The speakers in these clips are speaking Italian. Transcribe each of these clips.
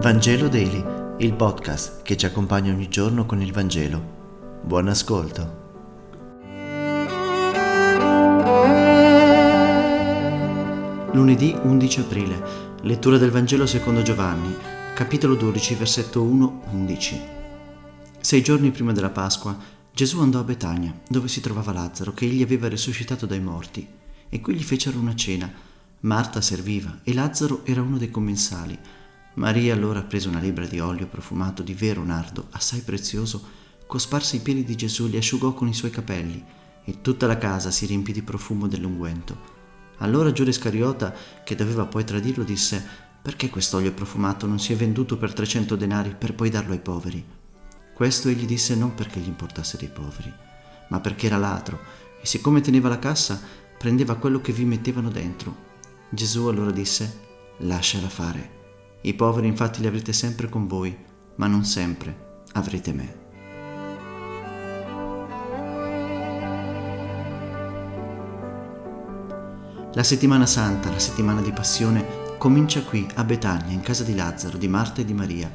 Vangelo Daily, il podcast che ci accompagna ogni giorno con il Vangelo. Buon ascolto. Lunedì 11 aprile, lettura del Vangelo secondo Giovanni, capitolo 12, versetto 1-11. Sei giorni prima della Pasqua, Gesù andò a Betania, dove si trovava Lazzaro, che egli aveva risuscitato dai morti, e qui gli fecero una cena. Marta serviva e Lazzaro era uno dei commensali. Maria allora prese una libra di olio profumato di vero nardo, assai prezioso, cosparse i piedi di Gesù li asciugò con i suoi capelli, e tutta la casa si riempì di profumo dell'unguento. Allora Giuda Iscariota, che doveva poi tradirlo, disse, perché quest'olio profumato non si è venduto per 300 denari per poi darlo ai poveri? Questo egli disse non perché gli importasse dei poveri, ma perché era ladro, e siccome teneva la cassa, prendeva quello che vi mettevano dentro. Gesù allora disse, lasciala fare i poveri infatti li avrete sempre con voi, ma non sempre avrete me. La settimana santa, la settimana di passione, comincia qui a Betania, in casa di Lazzaro, di Marta e di Maria.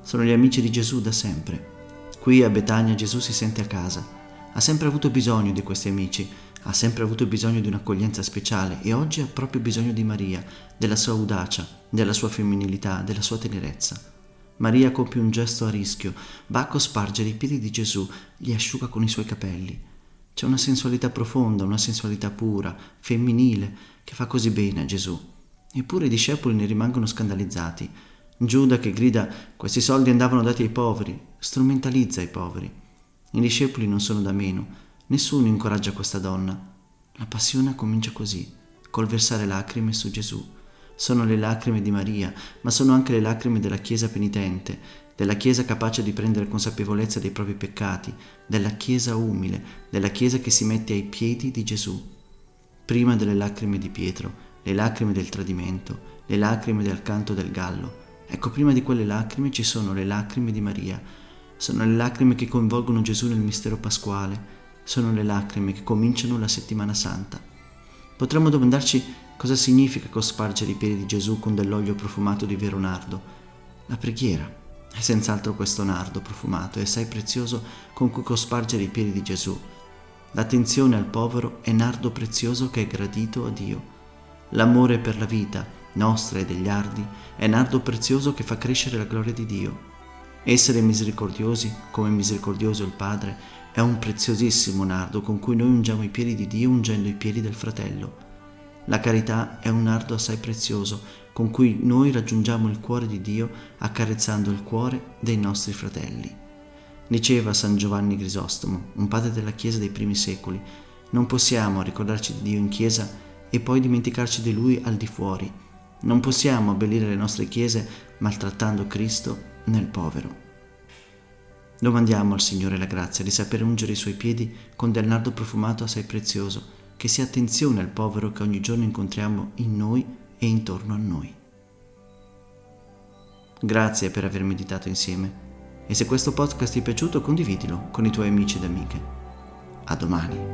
Sono gli amici di Gesù da sempre. Qui a Betania Gesù si sente a casa. Ha sempre avuto bisogno di questi amici ha sempre avuto bisogno di un'accoglienza speciale e oggi ha proprio bisogno di Maria, della sua audacia, della sua femminilità, della sua tenerezza. Maria compie un gesto a rischio, va a cospargere i piedi di Gesù, li asciuga con i suoi capelli. C'è una sensualità profonda, una sensualità pura, femminile, che fa così bene a Gesù. Eppure i discepoli ne rimangono scandalizzati. Giuda che grida questi soldi andavano dati ai poveri, strumentalizza i poveri. I discepoli non sono da meno, Nessuno incoraggia questa donna. La passione comincia così, col versare lacrime su Gesù. Sono le lacrime di Maria, ma sono anche le lacrime della Chiesa penitente, della Chiesa capace di prendere consapevolezza dei propri peccati, della Chiesa umile, della Chiesa che si mette ai piedi di Gesù. Prima delle lacrime di Pietro, le lacrime del tradimento, le lacrime del canto del gallo. Ecco, prima di quelle lacrime ci sono le lacrime di Maria. Sono le lacrime che coinvolgono Gesù nel mistero pasquale, sono le lacrime che cominciano la settimana santa. Potremmo domandarci cosa significa cospargere i piedi di Gesù con dell'olio profumato di vero nardo. La preghiera è senz'altro questo nardo profumato e assai prezioso con cui cospargere i piedi di Gesù. L'attenzione al povero è nardo prezioso che è gradito a Dio. L'amore per la vita, nostra e degli ardi, è nardo prezioso che fa crescere la gloria di Dio. Essere misericordiosi, come misericordioso il Padre, è un preziosissimo nardo con cui noi ungiamo i piedi di Dio ungendo i piedi del fratello. La carità è un nardo assai prezioso con cui noi raggiungiamo il cuore di Dio accarezzando il cuore dei nostri fratelli. Diceva San Giovanni Grisostomo, un padre della Chiesa dei primi secoli, non possiamo ricordarci di Dio in Chiesa e poi dimenticarci di Lui al di fuori. Non possiamo abbellire le nostre chiese maltrattando Cristo nel povero. Domandiamo al Signore la grazia di sapere ungere i suoi piedi con del nardo profumato assai prezioso, che sia attenzione al povero che ogni giorno incontriamo in noi e intorno a noi. Grazie per aver meditato insieme e se questo podcast ti è piaciuto condividilo con i tuoi amici ed amiche. A domani.